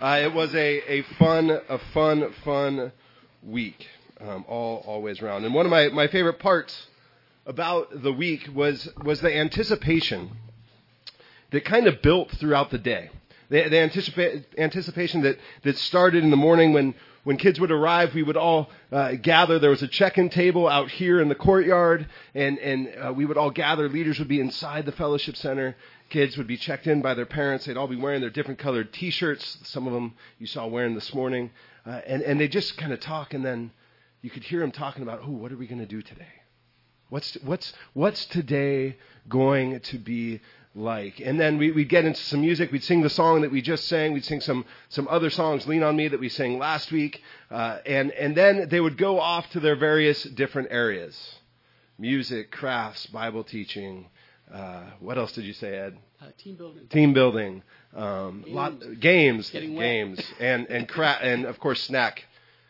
Uh, it was a, a fun, a fun, fun week, um, all always around. And one of my, my favorite parts about the week was was the anticipation that kind of built throughout the day. The, the anticipa- anticipation that, that started in the morning when, when kids would arrive, we would all uh, gather. There was a check-in table out here in the courtyard, and, and uh, we would all gather. Leaders would be inside the fellowship center. Kids would be checked in by their parents. They'd all be wearing their different colored T-shirts. Some of them you saw wearing this morning, uh, and and they just kind of talk, and then you could hear them talking about, "Oh, what are we going to do today? What's what's what's today going to be like. And then we, would get into some music. We'd sing the song that we just sang. We'd sing some, some other songs, Lean on Me, that we sang last week. Uh, and, and then they would go off to their various different areas music, crafts, Bible teaching. Uh, what else did you say, Ed? Uh, team building. Team building. Um, games. Lot, games. Games. and, and, cra- and, of course, snack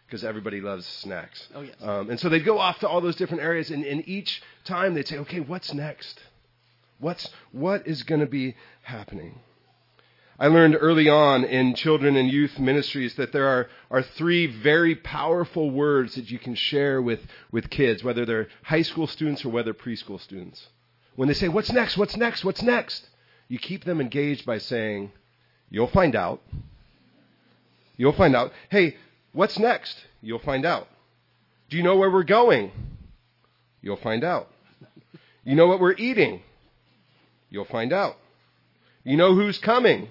because everybody loves snacks. Oh, yes. Um, and so they'd go off to all those different areas, and, and each time they'd say, okay, what's next? What's, what is going to be happening? I learned early on in children and youth ministries that there are, are three very powerful words that you can share with, with kids, whether they're high school students or whether preschool students. When they say, What's next? What's next? What's next? You keep them engaged by saying, You'll find out. You'll find out. Hey, what's next? You'll find out. Do you know where we're going? You'll find out. You know what we're eating? You'll find out. You know who's coming?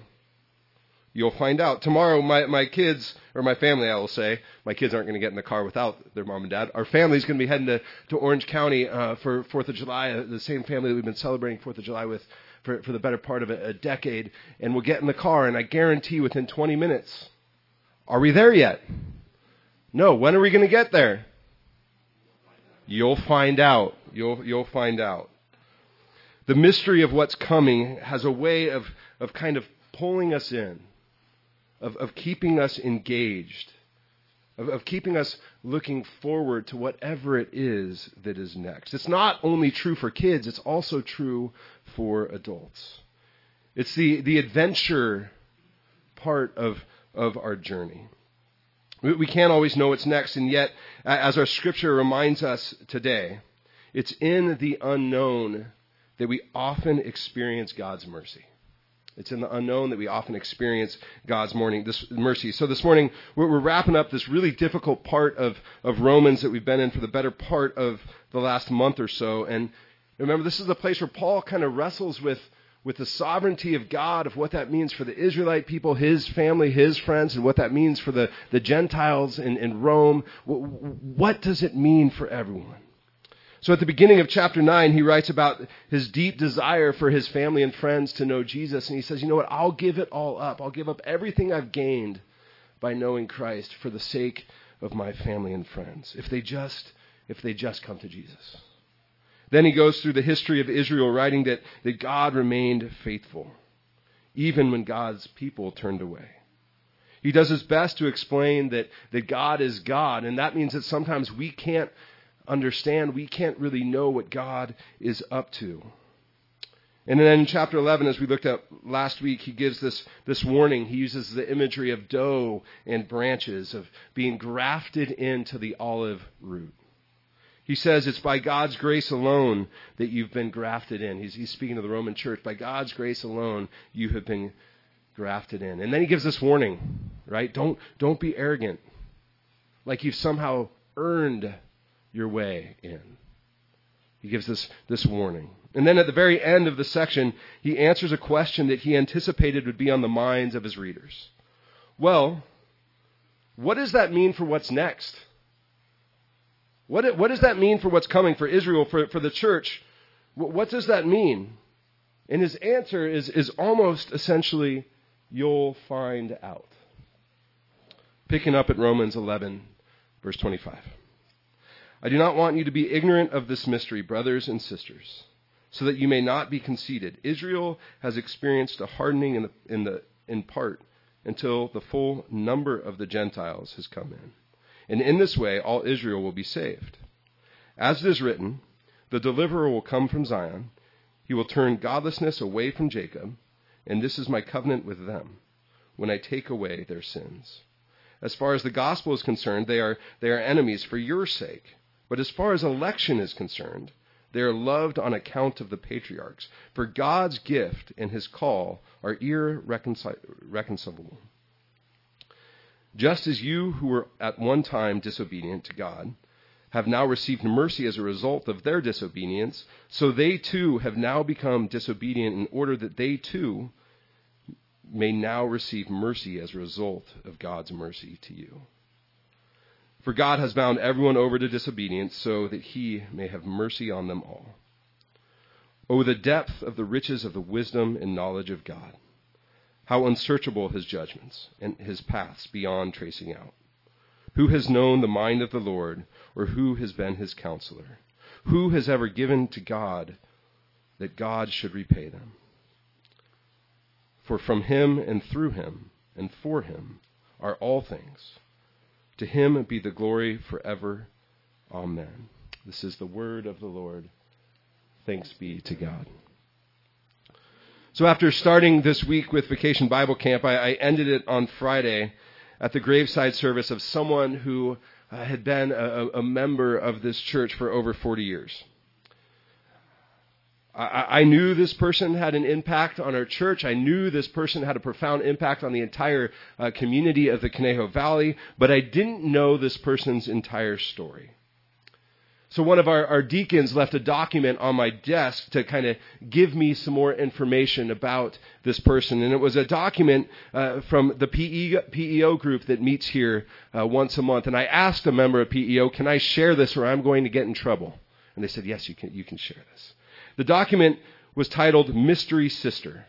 You'll find out. Tomorrow, my, my kids, or my family, I will say, my kids aren't going to get in the car without their mom and dad. Our family's going to be heading to, to Orange County uh, for 4th of July, uh, the same family that we've been celebrating 4th of July with for, for the better part of a, a decade. And we'll get in the car, and I guarantee within 20 minutes, are we there yet? No. When are we going to get there? You'll find out. You'll, you'll find out the mystery of what's coming has a way of, of kind of pulling us in, of, of keeping us engaged, of, of keeping us looking forward to whatever it is that is next. It's not only true for kids, it's also true for adults. It's the, the adventure part of, of our journey. We, we can't always know what's next, and yet, as our scripture reminds us today, it's in the unknown that we often experience God's mercy. It's in the unknown that we often experience God's morning, this mercy. So this morning, we're, we're, wrapping up this really difficult part of, of Romans that we've been in for the better part of the last month or so. And remember, this is the place where Paul kind of wrestles with, with the sovereignty of God, of what that means for the Israelite people, his family, his friends, and what that means for the, the Gentiles in, in Rome. What, what does it mean for everyone? So at the beginning of chapter 9, he writes about his deep desire for his family and friends to know Jesus. And he says, You know what? I'll give it all up. I'll give up everything I've gained by knowing Christ for the sake of my family and friends. If they just, if they just come to Jesus. Then he goes through the history of Israel, writing that, that God remained faithful, even when God's people turned away. He does his best to explain that, that God is God, and that means that sometimes we can't understand, we can't really know what God is up to. And then in chapter 11, as we looked at last week, he gives this, this warning. He uses the imagery of dough and branches, of being grafted into the olive root. He says it's by God's grace alone that you've been grafted in. He's, he's speaking to the Roman church. By God's grace alone, you have been grafted in. And then he gives this warning, right? Don't, don't be arrogant. Like you've somehow earned your way in. He gives this, this warning. And then at the very end of the section, he answers a question that he anticipated would be on the minds of his readers. Well, what does that mean for what's next? What, what does that mean for what's coming for Israel, for, for the church? What does that mean? And his answer is, is almost essentially, you'll find out. Picking up at Romans 11, verse 25. I do not want you to be ignorant of this mystery, brothers and sisters, so that you may not be conceited. Israel has experienced a hardening in, the, in, the, in part until the full number of the Gentiles has come in. And in this way, all Israel will be saved. As it is written, the deliverer will come from Zion. He will turn godlessness away from Jacob, and this is my covenant with them. when I take away their sins. As far as the gospel is concerned, they are, they are enemies for your sake. But as far as election is concerned, they are loved on account of the patriarchs. For God's gift and his call are irreconcilable. Just as you who were at one time disobedient to God have now received mercy as a result of their disobedience, so they too have now become disobedient in order that they too may now receive mercy as a result of God's mercy to you. For God has bound everyone over to disobedience so that he may have mercy on them all. Oh, the depth of the riches of the wisdom and knowledge of God. How unsearchable his judgments and his paths beyond tracing out. Who has known the mind of the Lord, or who has been his counselor? Who has ever given to God that God should repay them? For from him and through him and for him are all things. To him be the glory forever. Amen. This is the word of the Lord. Thanks be to God. So, after starting this week with Vacation Bible Camp, I, I ended it on Friday at the graveside service of someone who uh, had been a, a member of this church for over 40 years. I, I knew this person had an impact on our church. I knew this person had a profound impact on the entire uh, community of the Conejo Valley, but I didn't know this person's entire story. So one of our, our deacons left a document on my desk to kind of give me some more information about this person. And it was a document uh, from the PE, PEO group that meets here uh, once a month. And I asked a member of PEO, can I share this or I'm going to get in trouble? And they said, yes, you can, you can share this. The document was titled Mystery Sister,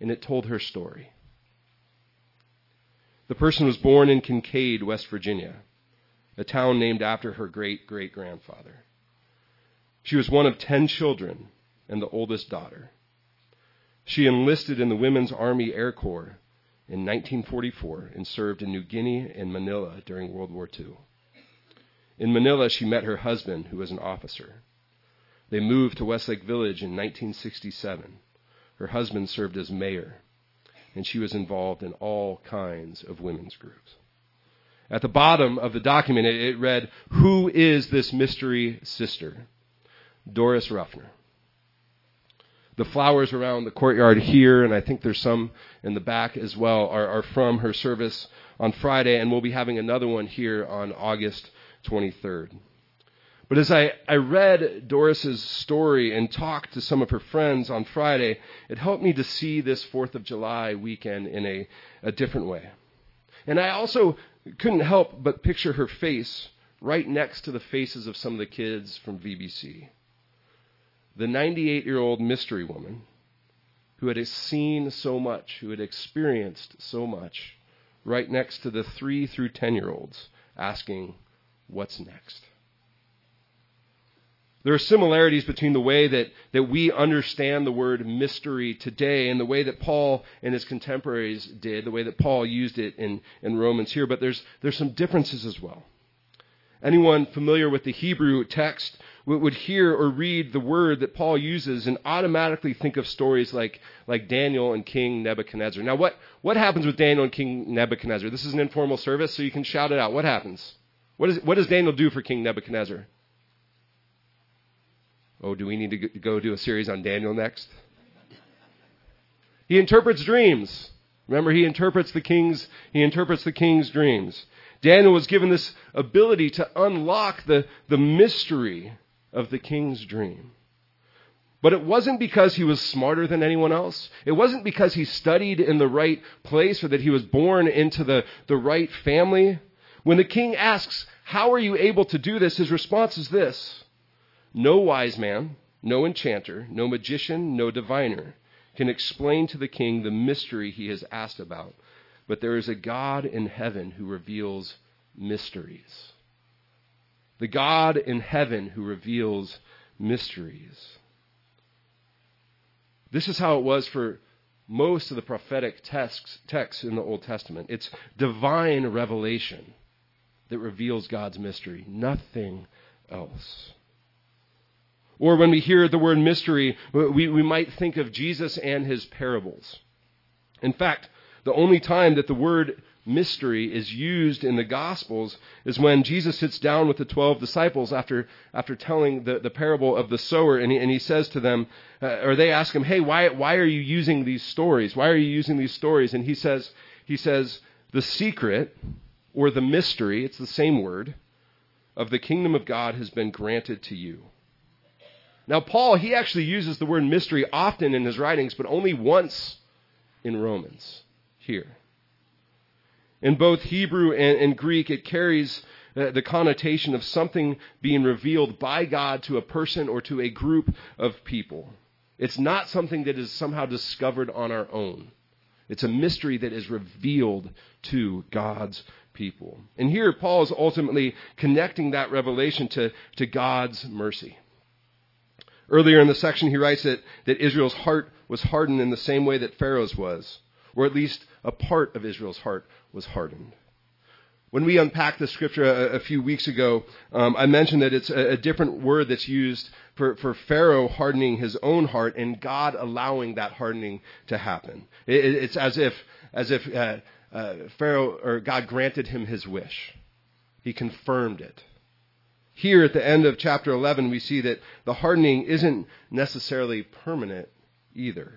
and it told her story. The person was born in Kincaid, West Virginia, a town named after her great great grandfather. She was one of ten children and the oldest daughter. She enlisted in the Women's Army Air Corps in 1944 and served in New Guinea and Manila during World War II. In Manila, she met her husband, who was an officer. They moved to Westlake Village in 1967. Her husband served as mayor, and she was involved in all kinds of women's groups. At the bottom of the document, it read, Who is this mystery sister? Doris Ruffner. The flowers around the courtyard here, and I think there's some in the back as well, are, are from her service on Friday, and we'll be having another one here on August 23rd. But as I, I read Doris's story and talked to some of her friends on Friday, it helped me to see this 4th of July weekend in a, a different way. And I also couldn't help but picture her face right next to the faces of some of the kids from VBC. The 98 year old mystery woman who had seen so much, who had experienced so much, right next to the 3 through 10 year olds asking, What's next? There are similarities between the way that, that we understand the word mystery today and the way that Paul and his contemporaries did, the way that Paul used it in, in Romans here, but there's, there's some differences as well. Anyone familiar with the Hebrew text would hear or read the word that Paul uses and automatically think of stories like, like Daniel and King Nebuchadnezzar. Now, what, what happens with Daniel and King Nebuchadnezzar? This is an informal service, so you can shout it out. What happens? What, is, what does Daniel do for King Nebuchadnezzar? Oh, do we need to go do a series on Daniel next? He interprets dreams. Remember, he interprets the king's, he interprets the king's dreams. Daniel was given this ability to unlock the, the mystery of the king's dream. But it wasn't because he was smarter than anyone else. It wasn't because he studied in the right place or that he was born into the, the right family. When the king asks, How are you able to do this? his response is this no wise man, no enchanter, no magician, no diviner can explain to the king the mystery he has asked about. But there is a God in heaven who reveals mysteries. The God in heaven who reveals mysteries. This is how it was for most of the prophetic texts, texts in the Old Testament. It's divine revelation that reveals God's mystery, nothing else. Or when we hear the word mystery, we, we might think of Jesus and his parables. In fact, The only time that the word mystery is used in the Gospels is when Jesus sits down with the 12 disciples after, after telling the, the parable of the sower, and he, and he says to them, uh, or they ask him, hey, why, why are you using these stories? Why are you using these stories? And he says, he says, the secret, or the mystery, it's the same word, of the kingdom of God has been granted to you. Now, Paul, he actually uses the word mystery often in his writings, but only once in Romans, here. In both Hebrew and, and Greek, it carries uh, the connotation of something being revealed by God to a person or to a group of people. It's not something that is somehow discovered on our own. It's a mystery that is revealed to God's people. And here, Paul is ultimately connecting that revelation to, to God's mercy. Earlier in the section, he writes that, that Israel's heart was hardened in the same way that Pharaoh's was, or at least a part of Israel's heart was hardened. When we unpacked the scripture a, a few weeks ago, um, I mentioned that it's a, a, different word that's used for, for Pharaoh hardening his own heart and God allowing that hardening to happen. It, it's as if, as if uh, uh, Pharaoh or God granted him his wish. He confirmed it. Here at the end of chapter 11, we see that the hardening isn't necessarily permanent either.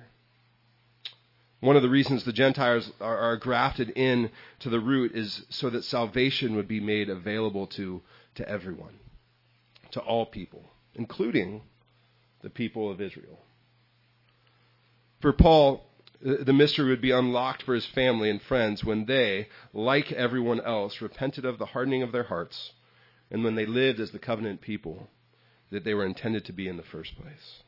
One of the reasons the Gentiles are, are, grafted in to the root is so that salvation would be made available to, to everyone, to all people, including the people of Israel. For Paul, the mystery would be unlocked for his family and friends when they, like everyone else, repented of the hardening of their hearts and when they lived as the covenant people that they were intended to be in the first place.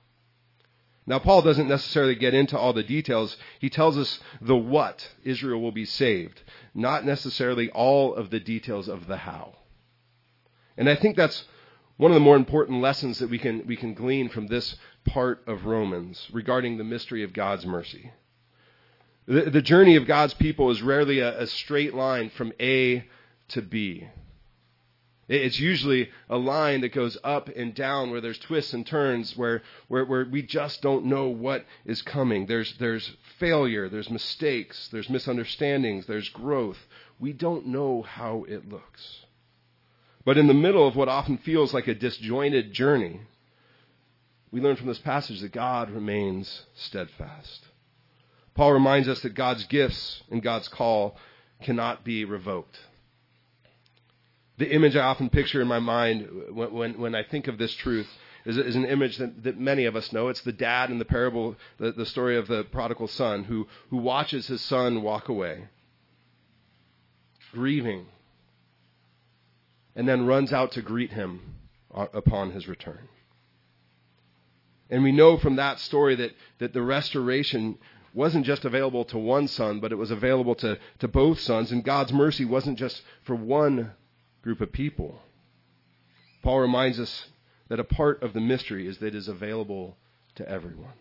Now, Paul doesn't necessarily get into all the details. He tells us the what Israel will be saved, not necessarily all of the details of the how. And I think that's one of the more important lessons that we can, we can glean from this part of Romans regarding the mystery of God's mercy. The, the journey of God's people is rarely a, a straight line from A to B. It's usually a line that goes up and down where there's twists and turns where, where, where we just don't know what is coming. There's, there's failure, there's mistakes, there's misunderstandings, there's growth. We don't know how it looks. But in the middle of what often feels like a disjointed journey, we learn from this passage that God remains steadfast. Paul reminds us that God's gifts and God's call cannot be revoked the image I often picture in my mind when, when, when I think of this truth is, is an image that, that, many of us know. It's the dad in the parable, the, the story of the prodigal son, who, who watches his son walk away, grieving, and then runs out to greet him upon his return. And we know from that story that, that the restoration wasn't just available to one son, but it was available to, to both sons. And God's mercy wasn't just for one group of people. Paul reminds us that a part of the mystery is that it is available to everyone.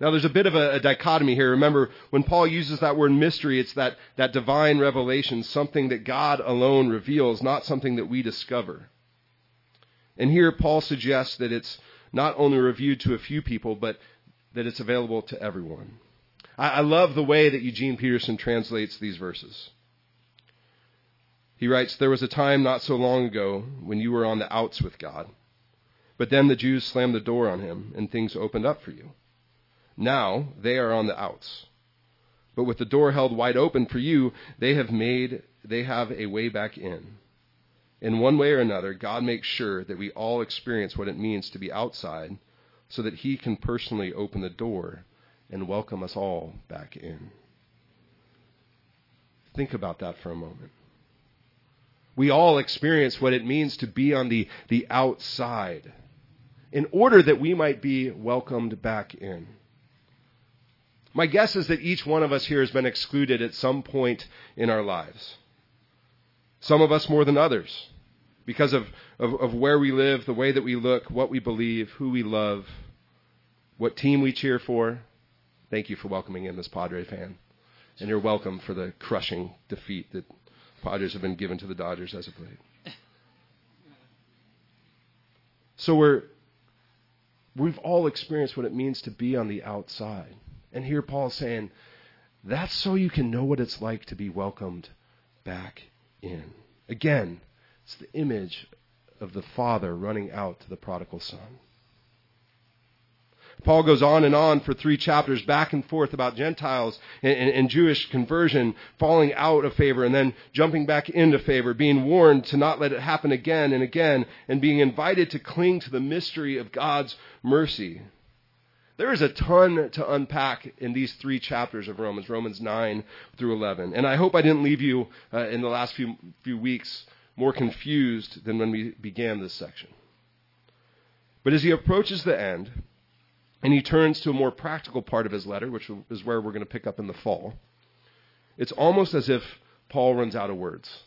Now, there's a bit of a, a, dichotomy here. Remember, when Paul uses that word mystery, it's that, that divine revelation, something that God alone reveals, not something that we discover. And here, Paul suggests that it's not only revealed to a few people, but that it's available to everyone. I, love the way that Eugene Peterson translates these verses. He writes, There was a time not so long ago when you were on the outs with God. But then the Jews slammed the door on him, and things opened up for you. Now they are on the outs. But with the door held wide open for you, they have made they have a way back in. In one way or another, God makes sure that we all experience what it means to be outside so that he can personally open the door and welcome us all back in. Think about that for a moment. We all experience what it means to be on the, the outside in order that we might be welcomed back in. My guess is that each one of us here has been excluded at some point in our lives. Some of us more than others because of, of, of, where we live, the way that we look, what we believe, who we love, what team we cheer for. Thank you for welcoming in this Padre fan. And you're welcome for the crushing defeat that Padres have been given to the Dodgers as of late. So we're we've all experienced what it means to be on the outside. And here Paul's saying, That's so you can know what it's like to be welcomed back in. Again, it's the image of the father running out to the prodigal son. Paul goes on and on for three chapters back and forth about Gentiles and, and, and, Jewish conversion falling out of favor and then jumping back into favor, being warned to not let it happen again and again, and being invited to cling to the mystery of God's mercy. There is a ton to unpack in these three chapters of Romans, Romans 9 through 11. And I hope I didn't leave you uh, in the last few, few weeks more confused than when we began this section. But as he approaches the end, and he turns to a more practical part of his letter, which is where we're going to pick up in the fall. It's almost as if Paul runs out of words.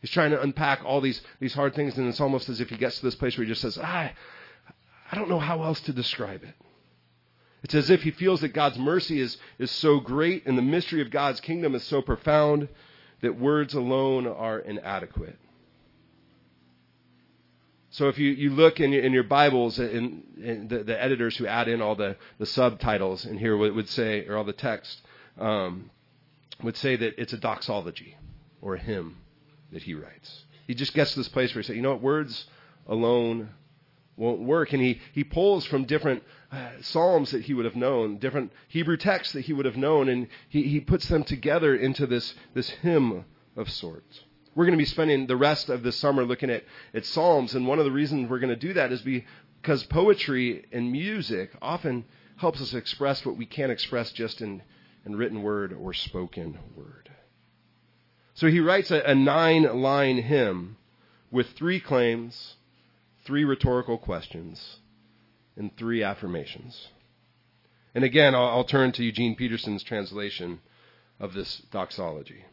He's trying to unpack all these, these hard things, and it's almost as if he gets to this place where he just says, ah, I don't know how else to describe it. It's as if he feels that God's mercy is, is so great and the mystery of God's kingdom is so profound that words alone are inadequate. So if you, you look in your, in your Bibles, in, in the, the, editors who add in all the, the subtitles in here would, would say, or all the text, um, would say that it's a doxology or a hymn that he writes. He just gets to this place where he says, you know what, words alone won't work. And he, he pulls from different uh, psalms that he would have known, different Hebrew texts that he would have known, and he, he puts them together into this, this hymn of sorts. We're going to be spending the rest of the summer looking at, at Psalms, and one of the reasons we're going to do that is because poetry and music often helps us express what we can't express just in, in written word or spoken word. So he writes a, a nine line hymn with three claims, three rhetorical questions, and three affirmations. And again, I'll, I'll turn to Eugene Peterson's translation of this doxology.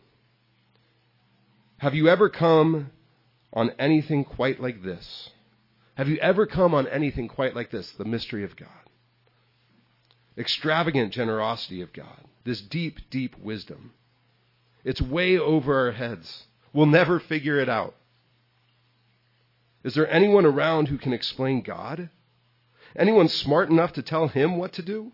Have you ever come on anything quite like this? Have you ever come on anything quite like this? The mystery of God. Extravagant generosity of God. This deep, deep wisdom. It's way over our heads. We'll never figure it out. Is there anyone around who can explain God? Anyone smart enough to tell him what to do?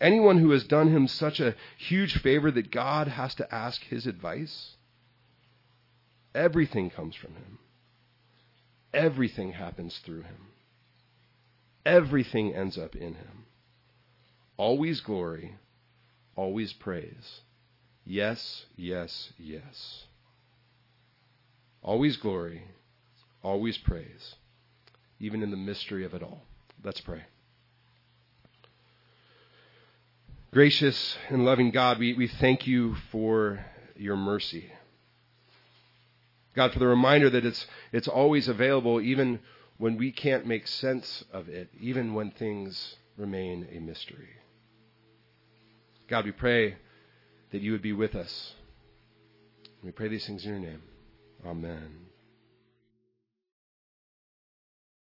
Anyone who has done him such a huge favor that God has to ask his advice? Everything comes from Him. Everything happens through Him. Everything ends up in Him. Always glory, always praise. Yes, yes, yes. Always glory, always praise, even in the mystery of it all. Let's pray. Gracious and loving God, we, we thank you for your mercy. God, for the reminder that it's, it's always available even when we can't make sense of it, even when things remain a mystery. God, we pray that you would be with us. We pray these things in your name. Amen.